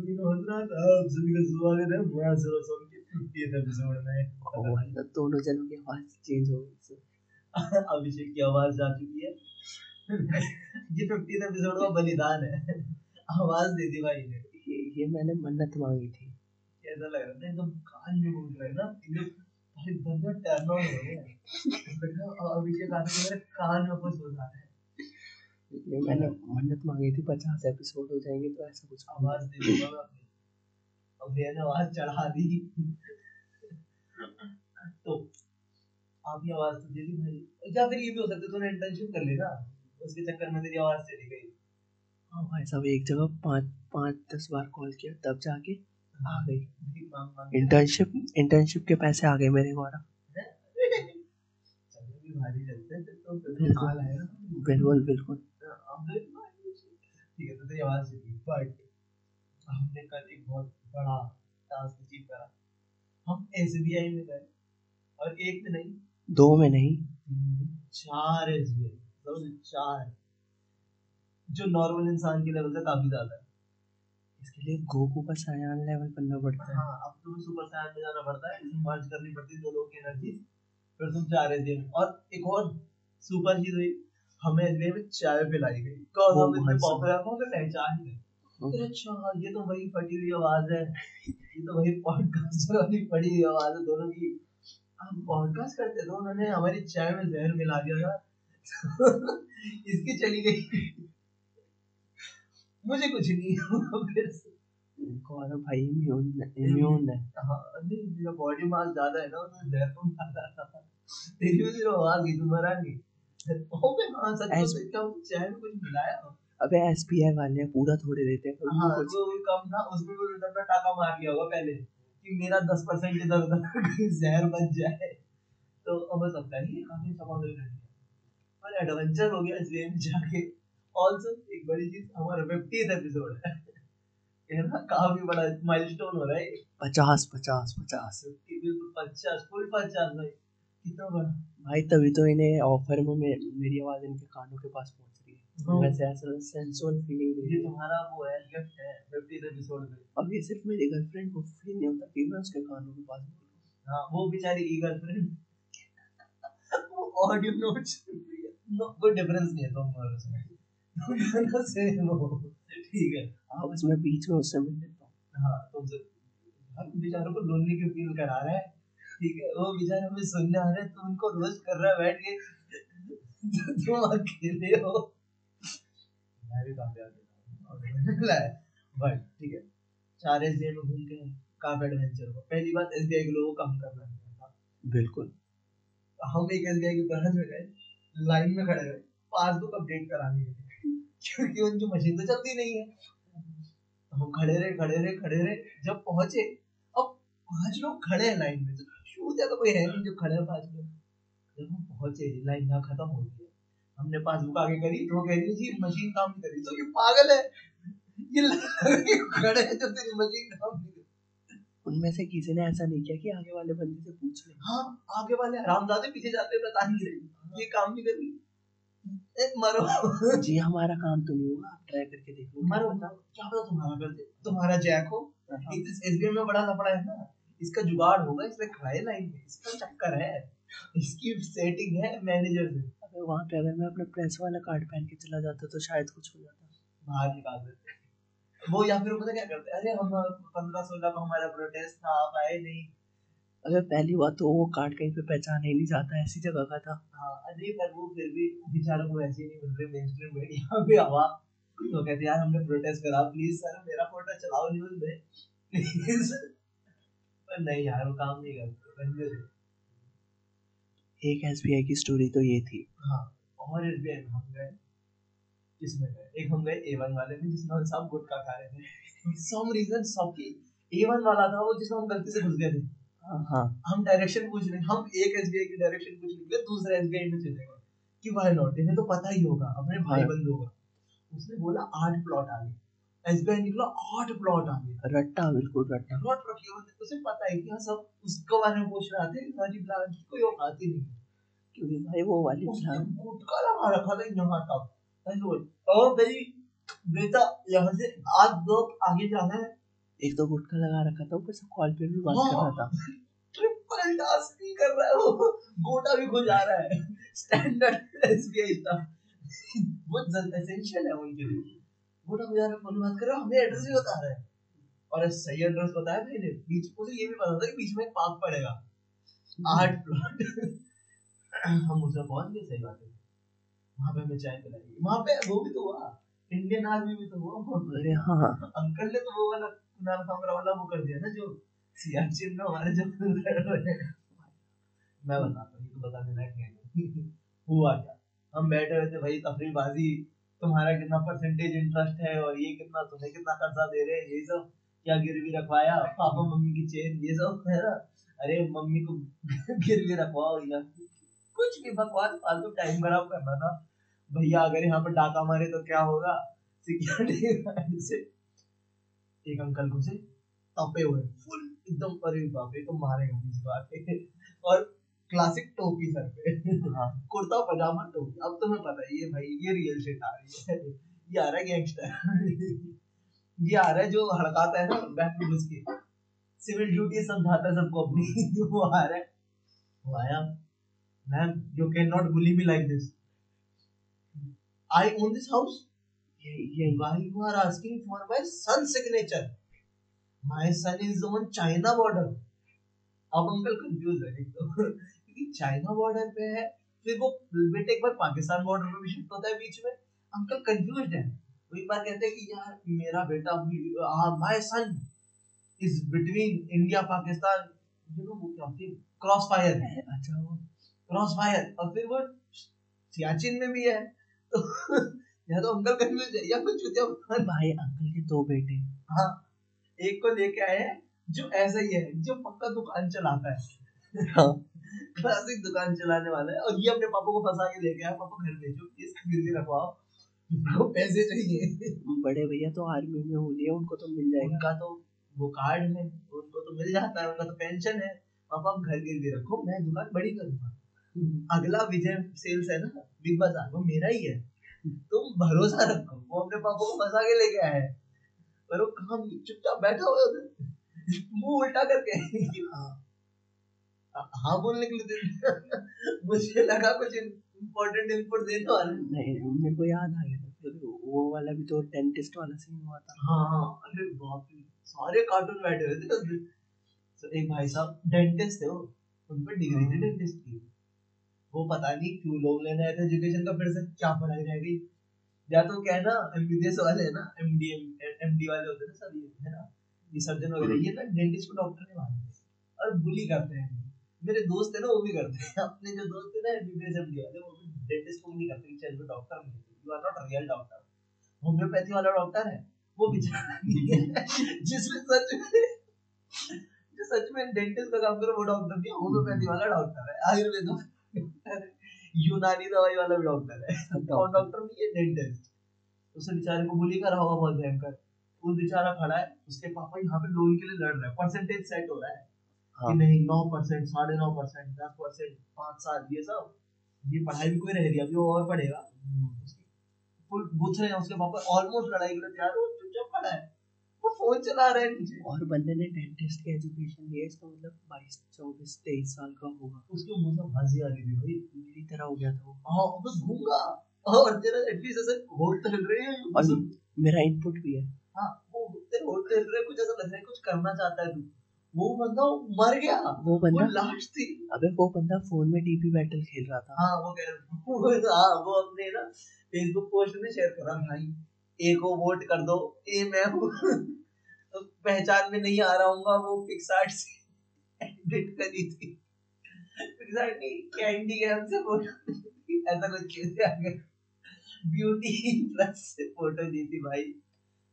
दिन रहा था आप सभी का स्वागत मैं सरोसम के 50th एपिसोड में ओ भाई तो दोनों जनों की आवाज़ चेंज हो गई। अभिषेक की आवाज़ जा चुकी है। ये 50th एपिसोड का बलिदान है। आवाज़ दे दी भाई ने। ये ये मैंने मन्नत मांगी थी। कैसा लग रहा था एकदम कान में घूम रहा है ना। एकदम बंदा टर्न ऑन हो गया। अभिषेक आते मेरे कान में कुछ हो रहा है। ये मैंने मन्नत मांगी थी पचास एपिसोड हो जाएँगे तो ऐसा कुछ आवाज़ दे दी मैं अपनी अब मैंने आवाज़ चढ़ा दी। तो आपने आवाज़ तो दे दी भाई। या फिर ये भी हो सकता है तूने इंटर्नशिप कर ली ना उसके चक्कर में तेरी आवाज़ चली गई। हाँ भाई साहब एक जगह पाँच पाँच दस बार कॉल किया तब जाके आ गई। इंटर्नशिप इंटर्नशिप के पैसे आ गए मेरे द्वारा। तो बिल्कुल। बिल्कुल। ठीक है तो तेरी आवाज़ चली बट हमने कल एक बहुत बड़ा टास्क अचीव करा। हम एसबीआई में गए। और एक में नहीं। दो में नहीं। चार एसबीआई मतलब चार। जो नॉर्मल इंसान के लेवल से काफ़ी ज़्यादा है। इसके लिए गोकू का सायान लेवल करना पड़ता है। हाँ अब तुम्हें सुपर सायन में जाना पड़ता है। इसमें मर्ज करनी पड़ती है दो लोगों की एनर्जी फिर तुम चार एसबीआई में। और एक और सुपर चीज़ हुई हमें एसबीआई में चाय पिलाई गई। हम इतने पॉपुलर हो पहचान ही अच्छा ये तो वही फटी हुई आवाज़ है। ये तो वही पॉडकास्ट वाली फटी हुई आवाज़ है दोनों की। हम पॉडकास्ट करते थे उन्होंने हमारी चाय में जहर मिला दिया था। इसकी चली गई। मुझे कुछ नहीं हुआ फिर से भाई इम्यून इम्यून है। हाँ नहीं मेरा बॉडी मास ज़्यादा है ना उसमें जहर कम ज़्यादा था। तेरी सिर्फ़ आवाज़ गई तुम मरा नहीं। हाँ हो? अबे एसबीआई वाले पूरा थोड़े देते हैं हाँ कुछ। जो भी कम था उसमें भी उन्होंने अपना टाका मार लिया होगा पहले कि मेरा दस परसेंट इधर उधर जहर बच जाए। तो अब हो सकता है ये काफ़ी समाधान कर दिया। पर एडवेंचर हो गया इसलिए जाके ऑल्सो एक बड़ी चीज़ हमारा फिफ्टीथ एपिसोड है। ये ना काफ़ी बड़ा माइलस्टोन हो रहा है। पचास पचास पचास। फिफ्टी बिल्कुल पचास फुल पचास भाई भाई तभी तो इन्हें ऑफ़र में मे, मेरी आवाज़ इनके कानों के पास पहुँच रही है। वैसे ऐसा सेंसुअल फीलिंग ये तुम्हारा वो है गिफ्ट है फिफ्टीथ एपिसोड में अब ये सिर्फ़ मेरी गर्लफ्रेंड को फील नहीं होता कि मैं उसके कानों के पास हूँ वो बेचारी की गर्लफ्रेंड वो ऑडियो नोट्स नो कोई डिफरेंस नहीं है तुम और उसमें। सेम हो। ठीक है। हाँ बस मैं बीच में उससे मिल लेता हूँ। हाँ तुमसे हम बेचारों को लोनली की फील करा रहा है। ठीक है। वो बेचारे हमें सुनने आ रहे हैं तुम उनको रोज कर रहा है बैठ के। तुम अकेले हो। मैं भी कामयाब है बट ठीक है। चार एस में घूम के काफ़ी एडवेंचर हुआ। पहली बात एस के लोगों को कम करना था। बिल्कुल। हम एक एस की ब्रांच में गए लाइन में खड़े रहे पासबुक अपडेट कराने के लिए क्योंकि उनकी मशीन तो चलती नहीं है। तो हम खड़े रहे खड़े रहे खड़े रहे। जब पहुँचे अब पाँच लोग खड़े हैं लाइन में। शूट तो कोई है नहीं जो खड़े पाँच लोग जब हम पहुँचे लाइन यहाँ खत्म हो गई हमने पासबुक आगे करी तो कह रही जी मशीन काम नहीं कर। रही तो ये पागल है। ये खड़े हैं जो तेरी मशीन काम नहीं उनमें से किसी ने ऐसा नहीं किया कि आगे वाले बंदे से पूछ ले। हाँ आगे वाले हरामजादे पीछे जाते बता नहीं रहे। ये काम नहीं कर। रही मरो। जी हमारा काम तो नहीं हुआ। आप ट्राई करके देख। मरो क्या पता तुम्हारा कर दे। तुम्हारा जैक हो। हाँ। एक एसबीआई में बड़ा लफड़ा है ना। इसका जुगाड़ होगा इसलिए खड़ा लाइन में इसका चक्कर है इसकी सेटिंग है मैनेजर से। अबे वहाँ पे अगर मैं अपना प्रेस वाला कार्ड पहन के चला जाता तो शायद कुछ हो जाता। बाहर निकाल देते। वो या फिर पता क्या करते अरे हम पंद्रह सोलह को हमारा प्रोटेस्ट था आप आए नहीं। अबे पहली बात तो वो कार्ड कहीं पे पहचाना ही नहीं जाता ऐसी जगह का था। हाँ अरे पर वो फिर भी बेचारों को वैसे ही नहीं मिल रहे मेन स्ट्रीम मीडिया पे हवा। तो कहते यार हमने प्रोटेस्ट करा प्लीज़ सर मेरा फ़ोटो चलाओ न्यूज़ में प्लीज़ नहीं यार वो काम नहीं करते रहने दे। एक एस की स्टोरी तो ये थी। हाँ और एसबीआई में हम गए। किसमें गए? एक हम गए ए वन वाले में जिसमें हम सब गुटखा खा रहे थे। सम रीजन सबकी ए वन वाला था वो जिसमें हम गलती से घुस गए थे। हाँ हाँ। हम डायरेक्शन पूछ रहे हम एक एसबीआई की डायरेक्शन पूछ निकले दूसरे एसबीआई में चले गए। कि वाई नॉट इन्हें तो पता ही होगा अपने भाई हाँ। बंद होगा। उसने बोला आठ प्लॉट आ गए। एसबीआई निकला आठ प्लॉट आ गए रट्टा बिल्कुल रट्टा। प्लॉट रखे थे उसे पता है कि हाँ सब उसके बारे में पूछ रहे थे हमारी ब्रांच की कोई औकात ही नहीं। क्योंकि भाई वो वाली उसने प्लान गुटका लगा रखा था यहाँ तक ऐसे बोल भाई बेटा यहाँ से आज दो आगे जाना है। एक तो गुटखा लगा रखा था ऊपर से कॉल पे भी बात कर रहा था। ट्रिपल टास्क भी कर रहा है वो। गोटा भी खुल जा रहा है। स्टैंडर्ड एसबीआई स्टाफ बहुत एसेंशियल है उनके लिए। खुल जा फ़ोन बात कर रहा है एड्रेस भी बता रहा है। और सही एड्रेस बताया भाई ने बीच मुझे ये भी पता था कि बीच में एक पार्क पड़ेगा। आठ प्लॉट हम उसे पहुँच गए सही बात है। वहाँ पे हमें चाय पिलाई। वहाँ पे वो भी तो हुआ इंडियन आर्मी भी तो हुआ। अरे हाँ। अंकल ने तो वो वाला कुनाल वाला वो कर दिया ना जो सियाचिन में हमारे जो मैं बताता हूँ तो बताने लायक नहीं। है। हुआ क्या? हम बैठे हुए थे भाई तफरीबाजी तुम्हारा कितना परसेंटेज इंटरेस्ट है और ये कितना तुम्हें कितना कर्जा दे रहे हैं, ये सब क्या गिरवी रखवाया, पापा मम्मी की चेन, ये सब, है ना? अरे, मम्मी को गिरवी रखवाओ या कुछ भी, बकवास, फालतू टाइम खराब करना था। भैया, अगर यहाँ पर डाका मारे तो क्या होगा? सिक्योरिटी से। एक अंकल को से तपे हुए फुल एकदम, अरे बाप रे तो मारेगा किसी बात और क्लासिक टोपी सर पे। हाँ। कुर्ता पजामा टोपी। अब तुम्हें पता है ये भाई ये रियल शिट आ रही है। ये आ रहा है गैंगस्टर ये आ रहा है जो हड़काता है ना बैक में घुस के। सिविल ड्यूटी समझाता है सबको अपनी। वो आ रहा है। वो आया। Ma'am you can not bully me like this I own this house ये ये why you are asking for my son's signature? My son is on china border. अब अंकल कंफ्यूज है एक तो। चाइना बॉर्डर पे है फिर वो बेटे एक बार पाकिस्तान बॉर्डर पे भी शिफ्ट होता है बीच में। अंकल कंफ्यूज है। वो एक बार कहते हैं कि यार मेरा बेटा my son is between India Pakistan you know वो क्या होती है? क्रॉस फायर अच्छा वो। क्रॉस फायर और फिर वो सियाचिन में भी है। तो या तो अंकल कंफ्यूज है या कुछ चुतिया बता- भाई अंकल के दो बेटे। हाँ एक को लेके आए हैं जो ऐसा ही है जो पक्का दुकान चलाता है हाँ। क्लासिक दुकान चलाने वाला है और ये अपने पापा को फंसा के लेके आया। पापा घर भेजो इस गिरवी रखवाओ। उनको पैसे चाहिए। बड़े भैया तो आर्मी में होली है उनको तो मिल जाएगा। उनका तो वो कार्ड है उनको तो मिल जाता है उनका तो पेंशन है। पापा आप घर गिरवी रखो मैं दुकान बड़ी करूँगा। अगला विजय सेल्स है ना बिग बाज़ार वो मेरा ही है। तुम भरोसा रखो वो अपने पापा को फंसा के लेके आया है। पर वो काम चुपचाप बैठा हुआ है मुँह उल्टा करके। हाँ हाँ बोलने के लिए दे मुझे लगा कुछ इम्पोर्टेंट इनपुट देने वाला। है। नहीं मेरे को याद आ गया था। वो वाला भी तो डेंटिस्ट वाला सीन हुआ था। हाँ हाँ अरे बाप रे सारे कार्टून बैठे हुए थे उसमें। तो एक भाई साहब डेंटिस्ट थे वो। उन पर डिग्री थी डेंटिस्ट की। वो पता नहीं क्यों लोग लेने आए थे एजुकेशन का फिर से क्या पढ़ाई रह गई। या तो क्या है ना एमबीबीएस वाले है ना एमडी एमडी वाले होते हैं ना सब ये है ना? ये सर्जन वगैरह ये ना डेंटिस्ट को डॉक्टर नहीं मानते। और बुली करते हैं। मेरे दोस्त है ना वो भी करते हैं। अपने जो दोस्त है ना एमबीबीएस एमडी वाले वो भी डेंटिस्ट को भी नहीं करते चल डॉक्टर नहीं you are not real doctor homeopathy वाला डॉक्टर है। वो बेचारा जिसमें सच में जो सच में डेंटिस्ट का काम करे वो डॉक्टर नहीं होम्योपैथी वाला डॉक्टर है। आयुर्वेद डॉक्टर यूनानी दवाई वाला भी डॉक्टर है। और डॉक्टर नहीं है डेंटिस्ट उसे बेचारे को बुली करा होगा बहुत भयंकर वो बेचारा खड़ा है। उसके पापा यहाँ पे लोन के लिए लड़ रहे हैं। परसेंटेज सेट हो रहा है। हाँ। कि नहीं नौ परसेंट साढ़े नौ परसेंट दस परसेंट पाँच साल ये सब। ये पढ़ाई भी कोई रह रही है अभी वो और पढ़ेगा। फुल पूछ रहे हैं उसके पापा ऑलमोस्ट लड़ाई के लिए तैयार है, चुपचाप खड़ा है। वो फ़ोन चला रहा है नीचे और बंदे ने डेंटिस्ट की एजुकेशन लिया इसका मतलब बाईस चौबीस तेईस साल का होगा। उसके मुँह से हँसी आ रही थी भाई। मेरी तरह हो गया था वो। हाँ बस घूँगा और तेरा एटलीस्ट ऐसे होठ तो हिल रहे हैं। और मेरा इनपुट भी है। हाँ वो तेरे होठ तो हिल रहे हैं कुछ ऐसा लग रहा है कुछ करना चाहता है तू। वो बंदा मर गया। वो बंदा लाश थी। अबे वो बंदा फ़ोन में डीपी बैटल खेल रहा था। हाँ वो कह वो हाँ वो अपने ना फेसबुक पोस्ट में शेयर करा भाई ए को वोट कर दो। ए मैं हूँ। पहचान में नहीं आ रहा हूँ वो पिक्सार्ट से एडिट करी थी। पिक्सार्ट नहीं कैंडी गैम से फ़ोटो ऐसा कुछ कैसे आ गया ब्यूटी प्लस से फ़ोटो दी थी भाई।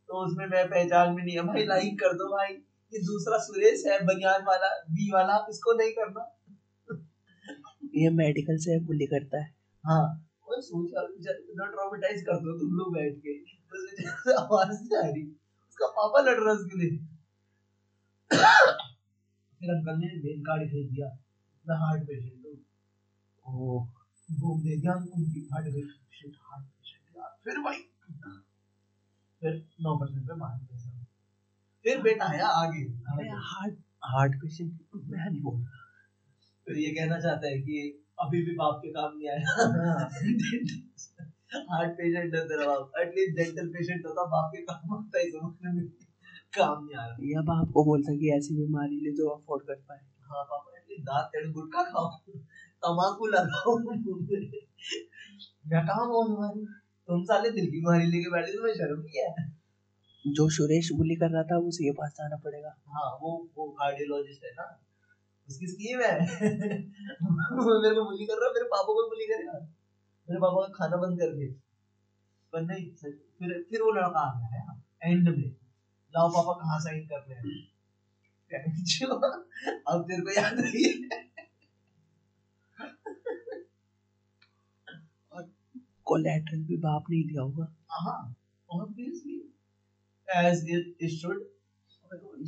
तो उसमें मैं पहचान में नहीं है। भाई लाइक कर दो भाई। ये दूसरा सुरेश है बनियान वाला बी वाला आप इसको नहीं करना। ये मेडिकल से बुली करता है। हाँ और सोच कितना ट्रॉमेटाइज कर दो तुम लोग बैठ के से आवाज़ नहीं आ रही। उसका पापा लड़ रहा है उसके लिए। फिर अंकल ने मेन कार्ड भेज दिया। मैं हार्ट पेशेंट हूँ ओ घूम दे दिया उनकी फट गई शिट हार्ट पेशेंट यार फिर भाई फिर नौ परसेंट पे मान गए फिर बेटा आया आगे। हार्ट हार्ट पेशेंट मैं नहीं बोल रहा फिर ये कहना चाहता है कि अभी भी बाप के काम नहीं आया। हार्ट पेशेंट है तेरा बाप। एटलीस्ट डेंटल पेशेंट होता बाप के काम आता है समझने में काम नहीं आ रहा या बाप को बोलता कि ऐसी बीमारी ले जो अफोर्ड कर पाए। हाँ पापा एटलीस्ट दांत तेरे गुटखा खाओ। तमाकू लगाओ मुँह में। मैं कहाँ हूँ तुम्हारी तुम साले दिल की बीमारी लेके बैठे तुम्हें शर्म नहीं है? जो सुरेश बुली कर रहा था उसे के पास जाना पड़ेगा। हाँ वो वो कार्डियोलॉजिस्ट है ना। उसकी स्कीम है। मेरे को बुली कर रहा मेरे पापा को बुली करेगा। मेरे पापा का खाना बंद पर नहीं फिर फिर वो लड़का आ गया है एंड में। लाओ पापा कहाँ साइन कर रहे हैं? अब तेरे को याद रही है। कोलेटरल भी बाप नहीं दिया होगा। हाँ obviously as it, it should?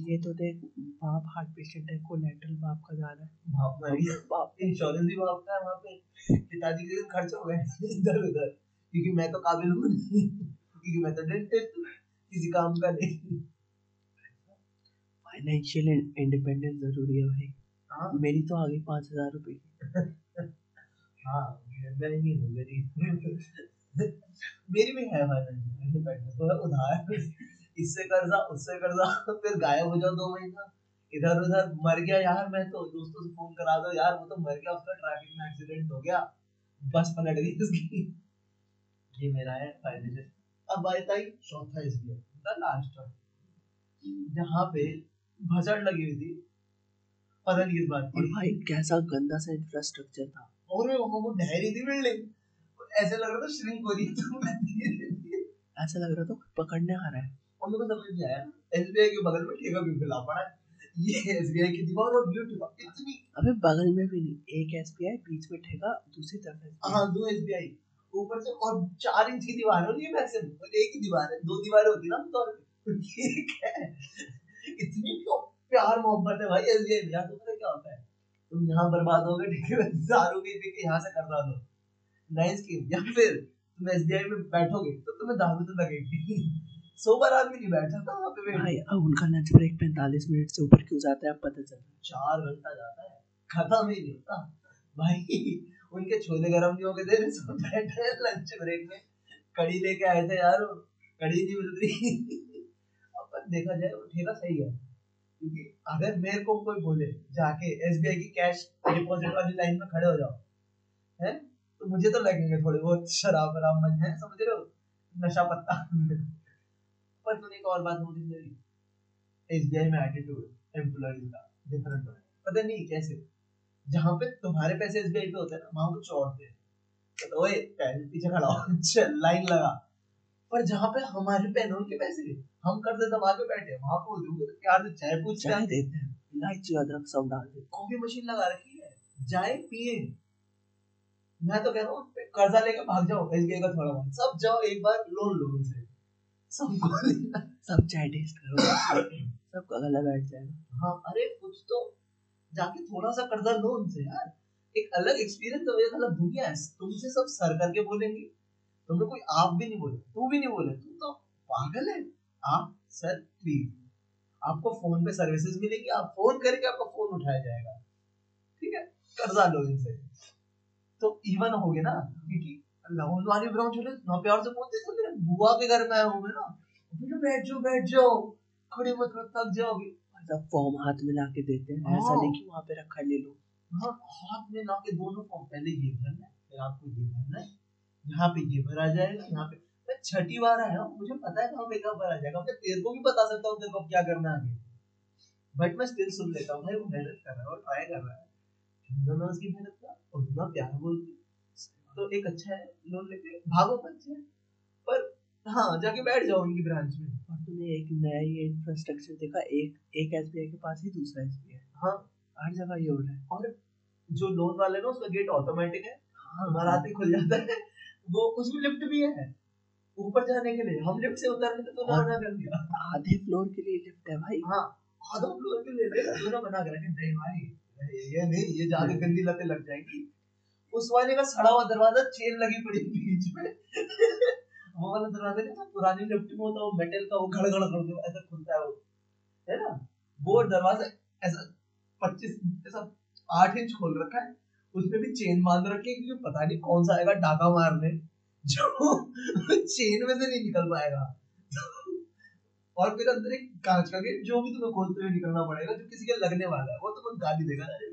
ये तो देख बाप हार्ट पेशेंट है कोलेटरल बाप का जा रहा है। मर गया बाप। इंश्योरेंस भी भागता है वहाँ पे। पिताजी के दिन खर्च हो गए इधर उधर। क्योंकि मैं तो काबिल हूँ नहीं। क्योंकि मैं तो डेंटिस्ट हूँ किसी काम का नहीं। फाइनेंशियल इंडिपेंडेंस ज़रूरी है भाई। हाँ? मेरी तो आ गई पाँच हज़ार रुपए की। हाँ मैं नहीं हूँ मेरी मेरी भी है फाइनेंशियल इंडिपेंडेंस उधार। इससे कर्जा उससे कर्जा फिर गायब हो जाओ दो महीना। इधर उधर मर गया यार मैं तो दोस्तों से फ़ोन करा दो यार वो तो मर गया उसका ट्रैफ़िक में एक्सीडेंट हो गया। बस पलट गई उसकी। ये मेरा है फाइनेंशियल अब बात आई चौथा इसलिए द लास्ट जहाँ पे भसड़ लगी हुई थी पता नहीं किस बात की। भाई कैसा गंदा सा इंफ्रास्ट्रक्चर था। और वो वो ढहरी थी बिल्डिंग ऐसे लग रहा था श्रिंक हो रही है तो मैं धीरे धीरे ऐसा लग रहा था पकड़ने आ रहा है। और मेरे को समझ नहीं आया। एसबीआई के बगल में ठेका भी खुला पड़ा है। ये एसबीआई की दीवार और इतनी अबे बगल में भी नहीं एक एसबीआई बीच में ठेका दूसरी तरफ़. हाँ दो एसबीआई ऊपर से और चार इंच की दीवार है मैक्सिमम और एक ही दीवार है। दो दीवारें होती ना तो क्या है। इतनी तो प्यार मोहब्बत है भाई एसबीआई में। तो पता क्या होता है? तुम यहाँ बर्बाद हो गए ठीक है पी के यहाँ से दो नाइस स्कीम या फिर तुम एसबीआई में बैठोगे तो तुम्हें दारू तो लगेगी। सोबर आदमी नहीं बैठ सकता वहाँ पे भाई अब उनका लंच ब्रेक पैंतालीस मिनट से ऊपर क्यों जाता है अब पता चल चार घंटा जाता है। खत्म ही नहीं होता। भाई उनके छोले गरम नहीं होके दे रहे सब बैठे हैं लंच ब्रेक में। कड़ी लेके आए थे यार कड़ी नहीं मिल रही। अपन देखा जाए वो ठेका सही है। क्योंकि अगर मेरे को कोई बोले जाके एसबीआई की कैश डिपॉजिट वाली लाइन में खड़े हो जाओ है? तो मुझे तो लगेंगे थोड़े बहुत शराब वराब मन है समझ रहे हो? नशा पत्ता। पर एक और बात नोटिस करी। एसबीआई में एटीट्यूड एम्प्लॉयज़ का डिफरेंट है पता नहीं कैसे। जहाँ पे तुम्हारे पैसे एसबीआई पे होते हैं ना वहाँ वो चौड़ते हैं तो ओए पीछे खड़ा हो। चल लाइन लगा। पर जहाँ पे हमारे पैन उनके पैसे। हम कर्जे दबा के बैठे। वहाँ पे प्यार से चाय पूछ चाय देते हैं। इलायची अदरक सब डाल देते कॉफ़ी मशीन लगा रखी है। जाए पिए। मैं तो कह रहा हूँ कर्जा लेके भाग जाओ। एसबीआई का थोड़ा बहुत सब जाओ एक बार लोन लो उनसे। सबको सब चाय टेस्ट करो। सबका गला बैठ जाएगा हाँ अरे कुछ तो जाके थोड़ा सा कर्जा लो उनसे यार। एक अलग एक्सपीरियंस हो एक अलग दुनिया है। तुमसे सब सर करके बोलेंगे। तुमने कोई आप भी नहीं बोले तू भी नहीं बोले। तू तो पागल है। आप सर प्लीज़ आपको फ़ोन पे सर्विसेज़ मिलेगी। आप फ़ोन करके आपका फ़ोन उठाया जाएगा। ठीक है? कर्जा लो इनसे। तो इवन हो गया ना क्योंकि लोन वाली ब्रांच वाले ना प्यार से बोलते हैं मेरे बुआ के घर में आया हूँ मैं ना। बेटा बैठ जाओ बैठ जाओ खड़े मत रहो थक जाओगे। सब फॉर्म हाथ में ला के देते हैं ऐसा हाँ। नहीं कि वहाँ पे रखा ले लो। हाँ हाथ में ला के दोनों फॉर्म पहले ये भरना है फिर आपको ये भरना है। यहाँ पे ये भरा जाएगा यहाँ पे। मैं छठी बार आया हूँ मुझे पता है कहाँ पे क्या भरा जाएगा मैं तेरे को भी बता सकता हूँ तेरे को क्या करना है बट मैं स्टिल सुन लेता हूँ भाई वो मेहनत कर रहा है और ट्राई कर रहा है। जितना मैं उसकी मेहनत का उतना प्यार बोलती तो एक अच्छा है लोन लेके भागो मत से पर हाँ जाके बैठ जाओ उनकी ब्रांच में। और तूने एक नया ये इंफ्रास्ट्रक्चर देखा एक एक एसबीआई के पास ही दूसरा एसबीआई हाँ। हर जगह ये हो रहा है। और जो लोन वाले ना उसका गेट ऑटोमेटिक है। हाँ। हमारा हाथ ही खुल जाता है। वो उसमें लिफ्ट भी है। ऊपर जाने के लिए। हम लिफ्ट से उतरने थे तो ना मना कर दिया। आधे फ्लोर के लिए लिफ्ट है भाई। हाँ आधा फ्लोर के लिए ले तूने मना कर रखा। नहीं भाई ये नहीं ये जाके गंदी लतें लग जाएगी। उस वाले का सड़ा हुआ दरवाज़ा चेन लगी पड़ी बीच में। वो वाला दरवाज़ा नहीं था पुरानी लिफ्ट में होता वो मेटल का, वो घड़ घड़ घड़ ऐसा खुलता है वो। है ना? वो दरवाज़ा ऐसा पच्चीस, ऐसा आठ इंच खोल रखा है। उसमें भी चेन बाँध रखी है, क्योंकि पता नहीं कौन सा आएगा डाका मारने। जो चेन में से नहीं निकल पाएगा। और फिर अंदर एक कांच का गेट, जो भी तुम्हें खोलते हुए निकलना पड़ेगा, जो किसी के लगने वाला है, वो तुम्हें गाली देगा, अरे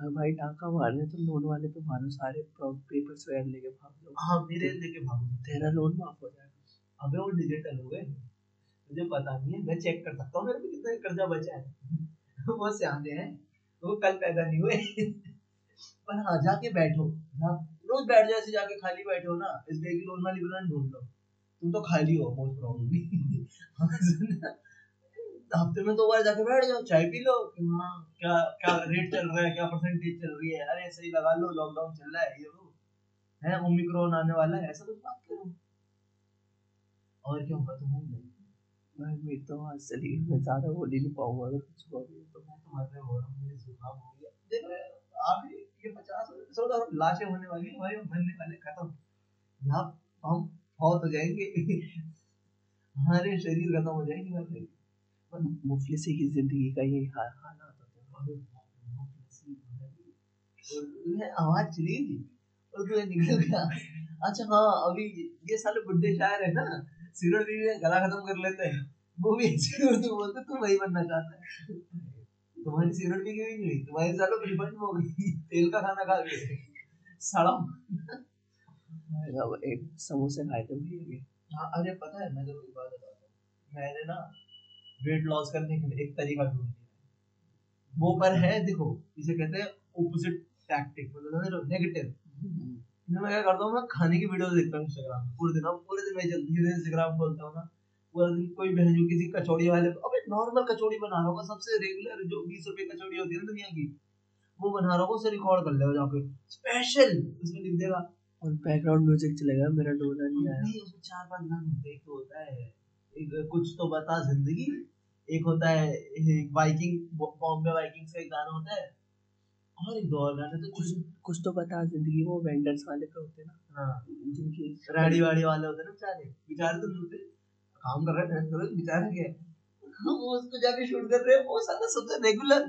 भाई टाका मारने तो लोन वाले पे मारो सारे पेपर्स वगैरह लेके भाग जाओ। हाँ मेरे लेके भागो तेरा लोन माफ़ हो जाएगा। अबे वो डिजिटल हो गए। मुझे पता नहीं है मैं चेक कर सकता हूँ मेरे पे कितना कर्जा बचा है। वो सियाने हैं। वो कल पैदा नहीं हुए। पर हाँ जाके बैठो। रोज बैठ जाए जाके खाली बैठे हो ना। इस की लोन वाली ढूंढ लो। तुम तो खाली हो मोस्ट प्रॉब्लली हफ़्ते में दो बार जाके बैठ जाओ चाय पी लो कि हाँ क्या क्या रेट चल रहा है क्या परसेंटेज चल रही है? अरे सही लगा लो लॉकडाउन चल रहा है ये वो। है ओमिक्रोन आने वाला है ऐसा कुछ बात करो। और क्या होगा तो घूम भाई मेरी तो आज चली गई मैं ज़्यादा बोल ही नहीं पाऊँगा अगर कुछ हो गया तो। मैं तो मर रहा हो हूँ मुझे जुकाम हो गया। देखो आप ये पचास सौ लाशें होने वाली है हमारे मरने वाले खत्म। यहाँ हम बहुत हो जाएँगे। हमारे शरीर खत्म हो जाएँगे मुफलिसी की ज़िंदगी का यही हाल हालात होते हैं। आवाज़ चली थी और तो निकल गया। अच्छा हाँ अभी ये साले बुड्ढे शायर है ना भी गला खत्म कर लेते हैं। वो भी सिगरेट बोलते तू वही बनना चाहता है। तुम्हारी सिगरेट भी क्यों नहीं तुम्हारी सालों रिफंड हो गई तेल का खाना खा के सड़ा एक समोसे खाए थे भैया हाँ अरे पता है मैं तो एक बात बताता हूँ। मैंने ना वेट लॉस करने के लिए एक तरीका ढूंढ लिया वो पर है देखो इसे कहते हैं ऑपोजिट टैक्टिक मतलब नेगेटिव मैं क्या करता हूँ मैं खाने की वीडियो देखता हूँ इंस्टाग्राम पूरे दिन। पूरे दिन मैं जल्दी से इंस्टाग्राम खोलता हूँ ना। पूरा दिन कोई बहन जो किसी कचौड़ी वाले अबे नॉर्मल कचौड़ी बना रहा होगा सबसे रेगुलर जो बीस रुपए कचौड़ी होती है ना दुनिया की वो बना रहा होगा उसे रिकॉर्ड कर लेगा जाके। स्पेशल उसमें लिख देगा। और बैकग्राउंड म्यूज़िक चलेगा मेरा डोना नहीं आया। नहीं उसमें चार पाँच गाने होते एक तो होता है एक कुछ तो बता ज़िंदगी। एक होता है बाइकिंग बॉम्बे बाइकिंग का एक गाना होता है। और एक दो और गाने तो कुछ कुछ तो बता ज़िंदगी वो वेंडर्स वाले पे होते ना। हाँ। जिनकी रेडी वाड़ी वाले होते ना बेचारे। बेचारे तो मिलते काम कर रहे हैं करो बेचारे के वो उसको जाके शूट कर रहे हैं वो सारा सबसे रेगुलर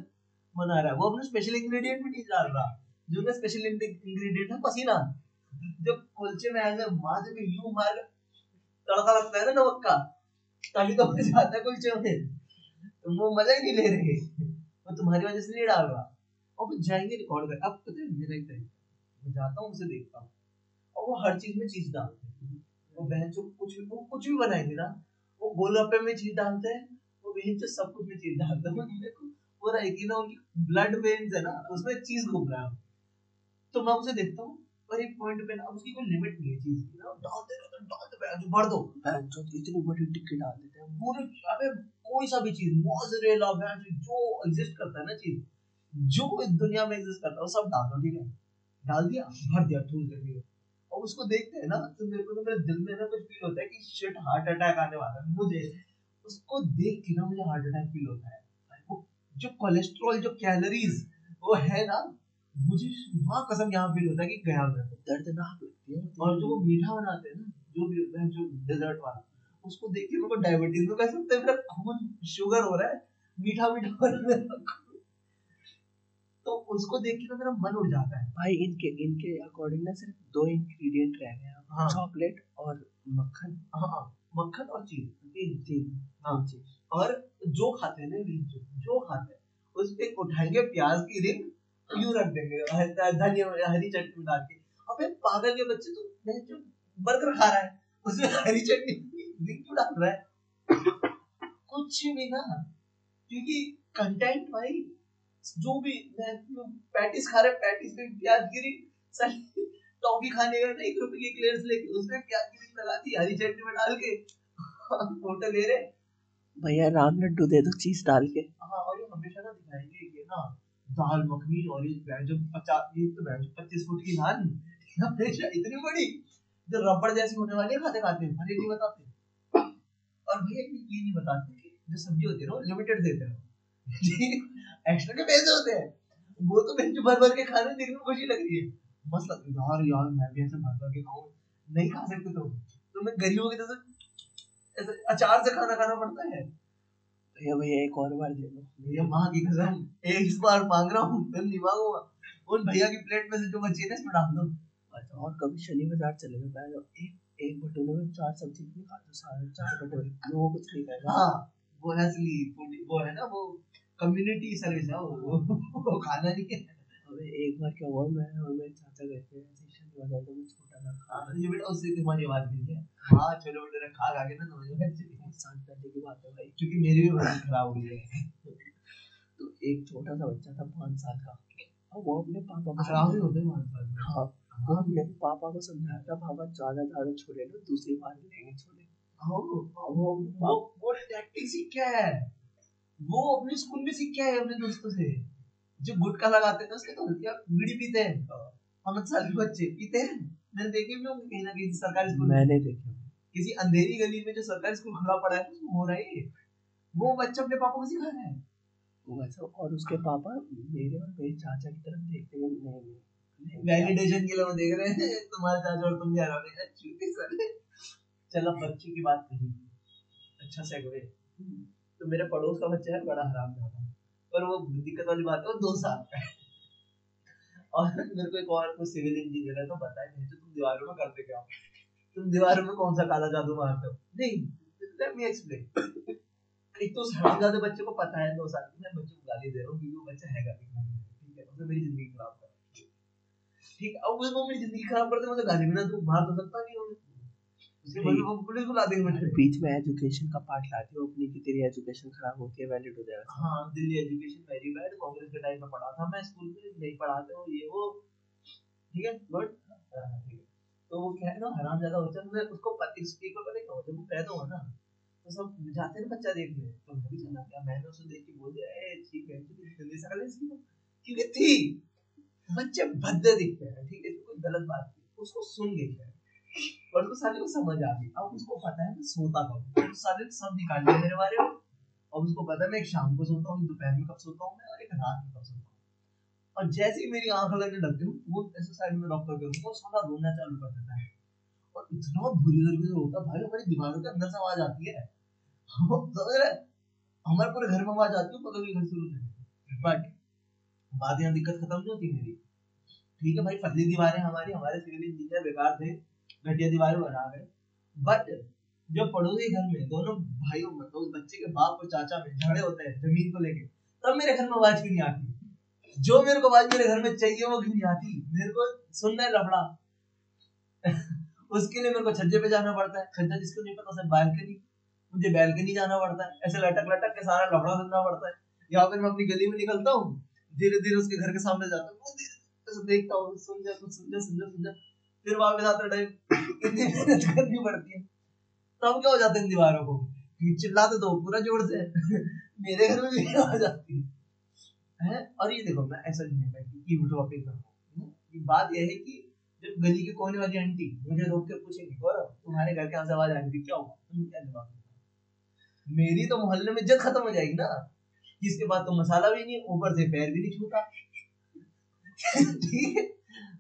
बना रहा है। वो अपने स्पेशल इंग्रेडिएंट भी नहीं डाल रहा। जो उनका स्पेशल इंग्रेडिएंट है पसीना। जब कुलचे में ऐसे मार के यूँ मार तड़का लगता है ना नमक का तभी तो मज़ा आता है कुलचे में। तो वो मज़ा नहीं ले रहे वो तुम्हारी वजह से नहीं डाल रहा। और वो जाएँगे रिकॉर्ड कर अब पता है, मेरा एक तरीका मैं जाता हूँ, उसे देखता हूँ। और वो हर चीज़ में चीज़ डालते हैं। वो बहन जो कुछ भी, वो कुछ भी बनाएँगे ना, वो गोलगप्पे में चीज़ डालते हैं, वो बहन जो सब कुछ में चीज़ डालते हैं। देखो पूरा एक ही उनकी ब्लड वेन्स है ना, उसमें चीज़ घूम रहा है। तो मैं उसे देखता हूँ पर एक पॉइंट पे ना उसकी कोई लिमिट नहीं है चीज़ की ना। डालते रहते डालते रहते भर दो। जो इतनी बड़ी टिक्की डाल देते हैं पूरे अबे कोई सा भी चीज़ मोज़रेला जो एग्जिस्ट करता है ना चीज़, जो इस दुनिया में एग्जिस्ट करता है सब डाल दो, ठीक है? डाल दिया, भर दिया ठूस दिया। और उसको देखते हैं ना तो मेरे को तो मेरे दिल में ना कुछ फील होता है कि शिट हार्ट अटैक आने वाला है, मुझे। उसको देख के ना मुझे हार्ट अटैक फील होता है। जो कोलेस्ट्रॉल जो कैलोरीज वो है ना मुझे वहाँ कसम यहाँ फील होता है कि गया मैं। दर्दनाक लगती है और जो वो मीठा बनाते हैं ना जो भी होता है जो डेजर्ट वाला उसको देख के मेरे को डायबिटीज़ में कह सकते हैं मेरा खून शुगर हो रहा है मीठा मीठा हो रहा है तो उसको देख के ना मेरा मन उड़ जाता है। भाई इनके इनके अकॉर्डिंग ना सिर्फ़ दो इंग्रेडिएंट रह गए हाँ। चॉकलेट और मक्खन। हाँ मक्खन और चीज़। तीन तीन हाँ। चीज़। और जो खाते हैं ना जो जो खाते हैं उस पे उठाएँगे प्याज की रिंग यूँ रख देंगे? धनिया हरी चटनी डाल के। अबे पागल के बच्चे तो मैं जो बर्गर खा रहा है उसमें हरी चटनी क्यों डाल रहा है? कुछ भी ना। क्योंकि कंटेंट भाई जो भी पैटिस खा रहे पैटिस पे प्याज गिरी टॉफी खाने का एक रुपए की क्लेयर्स लेके उसमें प्याज की रिंग लगा दी हरी चटनी में डाल के फ़ोटो ले रहे भैया राम लड्डू दे दो चीज़ डाल के। हाँ और ये हमेशा ना दिखाएँगे ये ना दाल, मखनी और ये जो पचास ये तो पच्चीस फुट की नान हमेशा इतनी बड़ी। जो रबड़ जैसी होने वाली है, खाते खाते ये नहीं बताते। और भैया, ये नहीं बताते जो सब्ज़ी होती है ना लिमिटेड देते हैं। एक्स्ट्रा के पैसे होते हैं। वो तो बेंच भर भर के खाने देखने में खुशी लग रही है। लगती है। यार यार, मैं भी ऐसे भर भर के खाऊं, नहीं खा सकते तो। तो मैं गरीबों की तरह ऐसे अचार से खाना खाना पड़ता है। भैया भैया एक और बार दे दो। भैया माँ की कसम एक इस बार मांग रहा हूँ फिर नहीं मांगूँगा। उन भैया की प्लेट में से जो बची है ना इसमें डाल दो। अच्छा और कभी शनि बाज़ार चले गए पहले एक एक भटूरे में चार सब्ज़ी नहीं खाते सारे चार भटूरे वो कुछ नहीं कहेगा हाँ वो असली वो है ना वो कम्युनिटी सर्विस है वो वो खाना नहीं है। अबे एक बार क्या हुआ मैं और मेरे चाचा गए थे ऐसे शनि बाज़ार तो मैं छोटा था। खा हाँ, ये बेटा उससे तुम्हारी आवाज़ नहीं है। हाँ चलो बेटा खा खा के ना में बहुत साल पहले की बात है भाई क्योंकि मेरी भी बड़ी खराब हो गई है। तो एक छोटा सा बच्चा था पाँच साल का। और वो अपने पापा को खराब ही होते हैं साथ में। हाँ वो अपने पापा को समझाया था पापा ज़्यादा ज़्यादा छोड़े लो दूसरी बार लेंगे छोड़े। हाँ, वो वो टैक्टिक सीख के आया है। वो अपने स्कूल में सीख के आया है अपने दोस्तों से। जो गुटखा लगाते थे उसके तो बीड़ी पीते हैं। पाँच साल के बच्चे पीते हैं। मैंने देखे भी होंगे कहीं ना कहीं सरकारी स्कूल मैंने देखा किसी अंधेरी गली में जो सरकारी स्कूल खुला पड़ा है उसमें हो रहा है वो बच्चा अपने पापा को सिखा रहा है। वैसा और उसके पापा मेरे और मेरे चाचा की तरफ़ देखते हुए नहीं नहीं वैलिडेशन के लिए वो देख रहे हैं। तुम्हारे चाचा और तुम भी आराम है। चूती सर। चल बच्चे की बात कही अच्छा सेगवे तो मेरे पड़ोस का बच्चा है बड़ा हराम ज़्यादा पर वो दिक्कत वाली बात है वो दो साल का है। और मेरे को एक और कोई सिविल इंजीनियर है तो बताए नहीं तो तुम दीवारों में करते क्या हो? तुम दीवारों में कौन सा काला जादू मारते हो? नहीं लेट मी एक्सप्लेन एक तो हरामजादे बच्चे को पता है दो साल की मैं बच्चे को गाली दे रहा हूँ क्योंकि वो बच्चा है गाली ठीक है उसने मेरी ज़िंदगी खराब कर ठीक है अब वो मेरी ज़िंदगी खराब करते मुझे गाली ना दूँ मार तो सकता नहीं हूँ। उसके बाद वो पुलिस बुला देंगे मुझे। बीच में एजुकेशन का पार्ट लाती हो अपनी की तेरी एजुकेशन खराब होती है वैलिड हो जाएगा हाँ Delhi education very bad Congress के टाइम में पढ़ा था मैं स्कूल में नहीं पढ़ाते हो ये वो। ठीक है गुड ठीक है। तो वो क्या है ना हराम ज़्यादा होता है उसको पति स्पीक पर पता क्या है वो पैदा हुआ ना तो सब जाते हैं बच्चा देखने तो मैं भी चला गया। मैंने उसे देख के बोल दिया, ए, ठीक है तू जल्दी से कर ले इसकी क्योंकि थी। बच्चे भद्दे दिखते हैं, ठीक है तो कोई गलत बात नहीं। उसको सुन गई है। और उसको साले को समझ आ गई। अब उसको पता है मैं सोता कब हूँ। उस साले सब निकाल लिया मेरे बारे में। और उसको पता है मैं एक शाम को सोता हूँ, दोपहर में कब सोता हूँ, मैं और एक रात में कब सोता हूँ। और जैसे ही मेरी आँख लगने लगती है, वो ऐसे साइड में रॉक करके उसको साला रोना चालू कर देता है। और इतना बुरी तरीके से रोता है, भाई हमारी दीवारों के अंदर से आवाज़ आती है। हम समझ रहे हमारे पूरे घर में आवाज़ आती है बगल के घर से रोते बट बात यहाँ दिक्कत खत्म नहीं होती मेरी। ठीक है भाई पतली दीवारें हमारी, हमारे सिविल इंजीनियर बेकार थे, घटिया दीवारें बना गए बट जब पड़ोसी घर में दोनों भाइयों में तो उस बच्चे के बाप और चाचा में झगड़े होते हैं, ज़मीन को लेके, तब मेरे घर में आवाज़ क्यों नहीं आती? जो मेरे को आवाज़ मेरे घर में चाहिए, वो क्यों आती? मेरे को सुनना है लफड़ा। उसके लिए मेरे को छज्जे पे जाना पड़ता है। छज्जा जिसको नहीं पता, उसे बालकनी मुझे बैल्कनी जाना पड़ता है। ऐसे लटक लटक के सारा लफड़ा सुनना पड़ता है। या फिर मैं अपनी गली में निकलता हूँ, धीरे धीरे उसके घर के सामने जाता हूँ। देखता हूँ, सुन जा कुछ सुन जा सुन जा सुन जा। फिर वापस आते टाइम इतनी मेहनत करनी पड़ती है। तब क्या हो जाता है इन दीवारों को? चिल्लाते तो पूरा ज़ोर से। मेरे घर में भी आ जाती है। हैं? और ये देखो, मैं ऐसा नहीं है की टॉपिक कर रहा हूँ? ये बात यह है कि जब गली के कोने वाली आंटी मुझे रोक के पूछेंगी, गौरव, तुम्हारे घर के आवाज़ आ रही थी क्या हुआ? तुम क्या जवाब मेरी तो मोहल्ले में इज़्ज़त खत्म हो जाएगी ना। इसके बाद तो मसाला भी नहीं, ऊपर से पैर भी नहीं छूता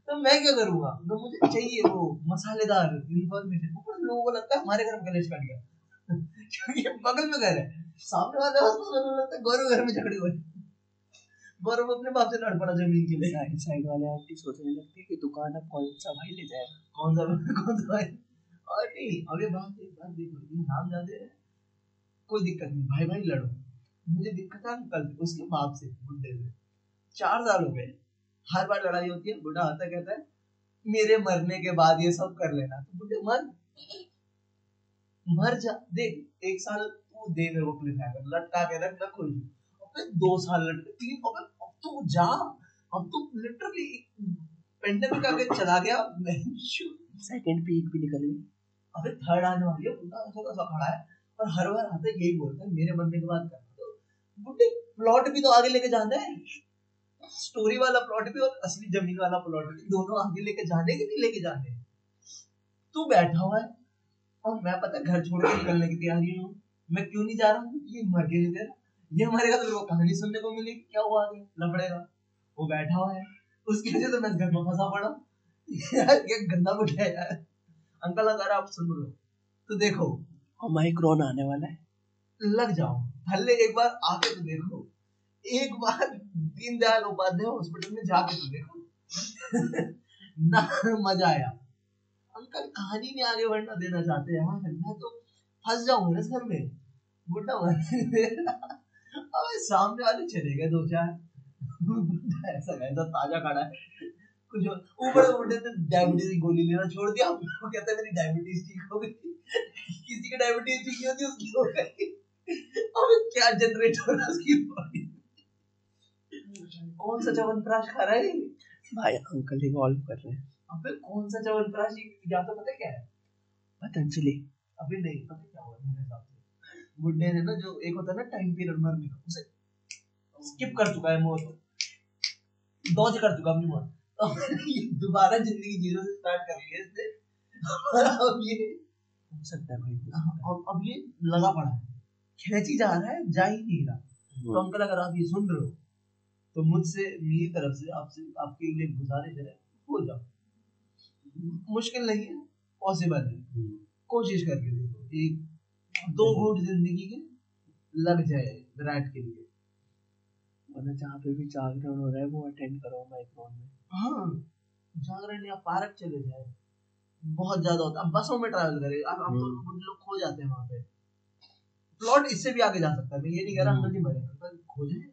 तो मैं क्या करूँगा? तो मुझे चाहिए वो मसालेदार इन्फॉर्मेशन ऊपर लोगों को लगता है हमारे घर में कलेश कर गया। क्योंकि बगल में घर है। सामने वाले घर में झगड़े हुए गौरव अपने बाप से लड़ पड़ा ज़मीन के लिए। साइड साइड वाले आंटी सोचने लगती है कि दुकान अब कौन सा भाई ले जाएगा? कौन सा कौन सा भाई? और नहीं अबे बात एक बात देखो ये नाम जाते हैं? कोई दिक्कत नहीं भाई भाई लड़ो। मुझे दिक्कत है अंकल से उसके बाप से बुढ़े से। चार साल हो गए हर बार लड़ाई होती है बुढ़ा आता कहता है मेरे मरने के बाद ये सब कर लेना। तो बुढ़े मर मर जा देख एक साल तू दे मेरे को लटका के रख मैं खुश फिर दो साल लटके तीन और फिर अब तू जा अब तू लिटरली पेंडेमिक आगे चला गया मैं सेकंड पीक भी निकल गई। अबे थर्ड आने वाली है बुढ़ा ऐसा ऐसा खड़ा है। और हर बार आता यही बोलता है मेरे मरने के बाद करना तो बुढ़े प्लॉट भी तो आगे लेके जाना है। स्टोरी वाला प्लॉट भी और असली ज़मीन वाला प्लॉट भी दोनों आगे लेके जाने के नहीं लेके जाने? तू बैठा हुआ है और मैं पता है घर छोड़ के निकलने की तैयारी हूँ। मैं क्यों नहीं जा रहा हूँ? ये मर के नहीं दे रहा ये मरेगा तो मेरे को कहानी सुनने को मिली क्या हुआ आगे? लफड़ेगा। वो बैठा हुआ है। उसकी वजह से मैं घर में फंसा पड़ा यार क्या गंदा बुढ़ा है यार। अंकल अगर आप सुन रहे तो देखो। और माइक्रोन आने वाला है। लग जाओ। भले एक बार आके तो देखो। एक बार दीनदयाल उपाध्याय हॉस्पिटल में जाके तो देखो। ना मज़ा आया। अंकल कहानी में आगे बढ़ना देना चाहते हैं। हाँ मैं तो फंस जाऊँगा इस घर में। बुढ़ा अबे सामने वाले चले गए दो चार। ऐसा ऐसा ताज़ा खड़ा है। कुछ ऊपर उठे तो डायबिटीज़ की गोली लेना छोड़ दिया वो कहता है मेरी डायबिटीज़ ठीक हो गई। किसी की डायबिटीज़ ठीक नहीं होती उसकी हो गई। अबे क्या जनरेट हो रहा उसकी बॉडी कौन सा च्यवनप्राश खा रहा है भाई अंकल इवॉल्व कर रहे हैं। अबे कौन सा च्यवनप्राश या तो पता क्या है? पतंजलि। अभी नहीं पता क्या हुआ? मेरे हिसाब से बुड्ढे ने ना जो एक होता है ना टाइम पीरियड मरने का उसे स्किप कर चुका है मौत डॉज कर चुका अपनी मौत तो दोबारा ज़िंदगी ज़ीरो से स्टार्ट कर लिया इसने। अब ये हो सकता है भाई हो है। अब अब ये लगा पड़ा है। खेची जा रहा है जा ही नहीं रहा। तो हम्म, अंकल अगर आप ये सुन रहे हो तो मुझसे मेरी तरफ़ से आपसे आपके लिए गुजारिश है हो जाओ। मुश्किल नहीं है पॉसिबल है। हम्म, कोशिश करके देखो। एक दो घूट ज़िंदगी के लग जाए विराट के लिए। वरना जहाँ पे भी जागरण हो रहा है वो अटेंड करो माइक्रोन में। हाँ जागरण या पार्क चले जाए। बहुत ज़्यादा होता है। बसों में ट्रैवल करे। अब हम तो हम्म। बुढ़े लोग खो जाते हैं वहाँ पे। प्लॉट इससे भी आगे जा सकता है। मैं ये नहीं कह रहा हम्म। अंकल जी मरे अंकल खो जाए।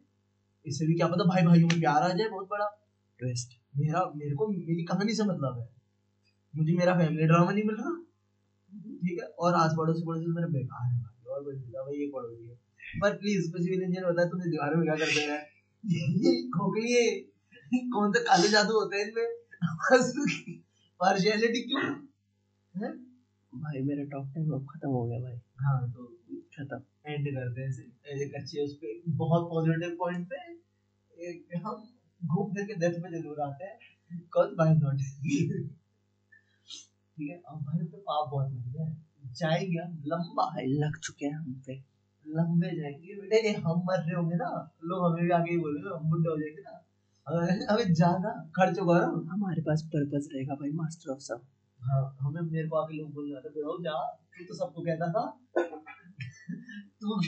इससे भी क्या पता भाई भाइयों में प्यार आ जाए बहुत बड़ा। ट्विस्ट मेरा मेरे को मेरी कहानी से मतलब है। मुझे मेरा फैमिली ड्रामा नहीं मिल रहा। ठीक है? और आस पड़ोसी पड़ोसी मेरे बेकार है भाई और नहीं भाई ये पड़ोसी है पर प्लीज़ कुछ भी इंजीनियर बताए तुमने दीवारों में क्या करते हैं? खोखली है कौन से काले जादू होते हैं इनमें? पार्शियलिटी क्यों? है? भाई मेरा टॉक टाइम अब खत्म हो गया भाई। हाँ तो खत्म एंड करते हैं एक अच्छे उस पे बहुत पॉजिटिव पॉइंट पे एक हम घूम फिर के डेथ में ज़रूर आते हैं। कॉज बाय नॉट ठीक है अब भाई पे पाप बहुत लग है। जाएँगे हम लंबा भाई लग चुके हैं हम पे। लंबे जाएँगे। बेटे ये हम मर रहे होंगे ना लोग हमें भी आगे ही बोलेंगे हम बुढ़े हो जाएँगे ना। अगर अबे जाना खर्च होगा ना। हमारे पास पर्पस रहेगा भाई मास्टर ऑफ़ सब। हाँ हमें मेरे को आके लोग बोल रहे थे बुढ़ाओ जा तू तो सबको कहता था। तू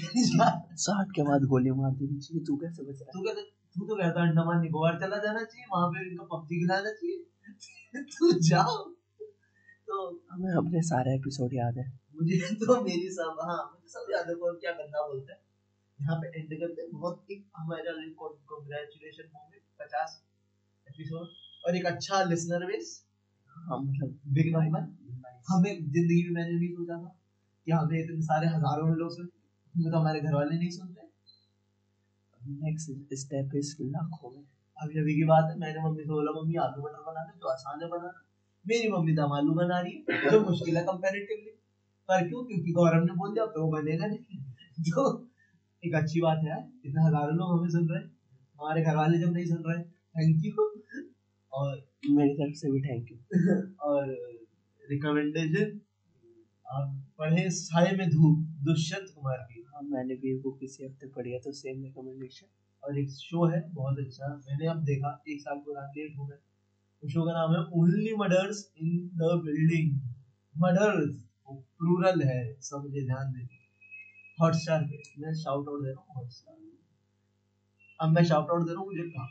साठ के बाद गोली मार देनी चाहिए तू कैसे बच रहा तू कहता तू तो कहता अंडमान निकोबार चला जाना चाहिए वहाँ पे इनको पबजी खिलाना चाहिए। तू जाओ तो हमें अपने सारे एपिसोड याद है। मुझे तो मेरी सब हाँ मुझे सब याद है कौन क्या गंदा बोलता है। यहाँ पे एंड करते हैं। बहुत एक हमारा कॉन्ग्रेचुलेशन मूवमेंट पचास एपिसोड और एक अच्छा लिसनर बेस हाँ मतलब बिग नंबर हमें ज़िंदगी में मैंने नहीं सोचा था कि हमें इतने सारे हज़ारों में लोग सुन हमें तो हमारे घर वाले नहीं सुनते नेक्स्ट स्टेप इज़ लाखों में अभी अभी की बात है मैंने मम्मी से बोला मम्मी आलू मटर बना दे जो आसान है बनाना। मेरी मम्मी दम आलू बना रही है जो मुश्किल है कंपैरेटिवली पर क्यों? क्योंकि गौरव ने बोल दिया तो वो बनेगा नहीं। तो एक अच्छी बात है इतने हज़ारों लोग हमें सुन रहे हैं। हमारे घर वाले जब नहीं सुन रहे थैंक यू और मेरी तरफ़ से भी थैंक यू और रिकमेंडेशन आप पढ़े साय में धूप दुष्यंत कुमार की। हाँ मैंने भी वो किसी हफ़्ते पढ़ी है तो सेम रिकमेंडेशन और एक शो है बहुत अच्छा। मैंने अब देखा एक साल पुराना हूँ। शो का नाम है only murders in the building murders plural है, सब मुझे ध्यान दे। हॉटस्टार पे। मैं शाउट आउट दे रहा हूँ हॉटस्टार अब मैं शाउट आउट दे रहा हूँ, मुझे काम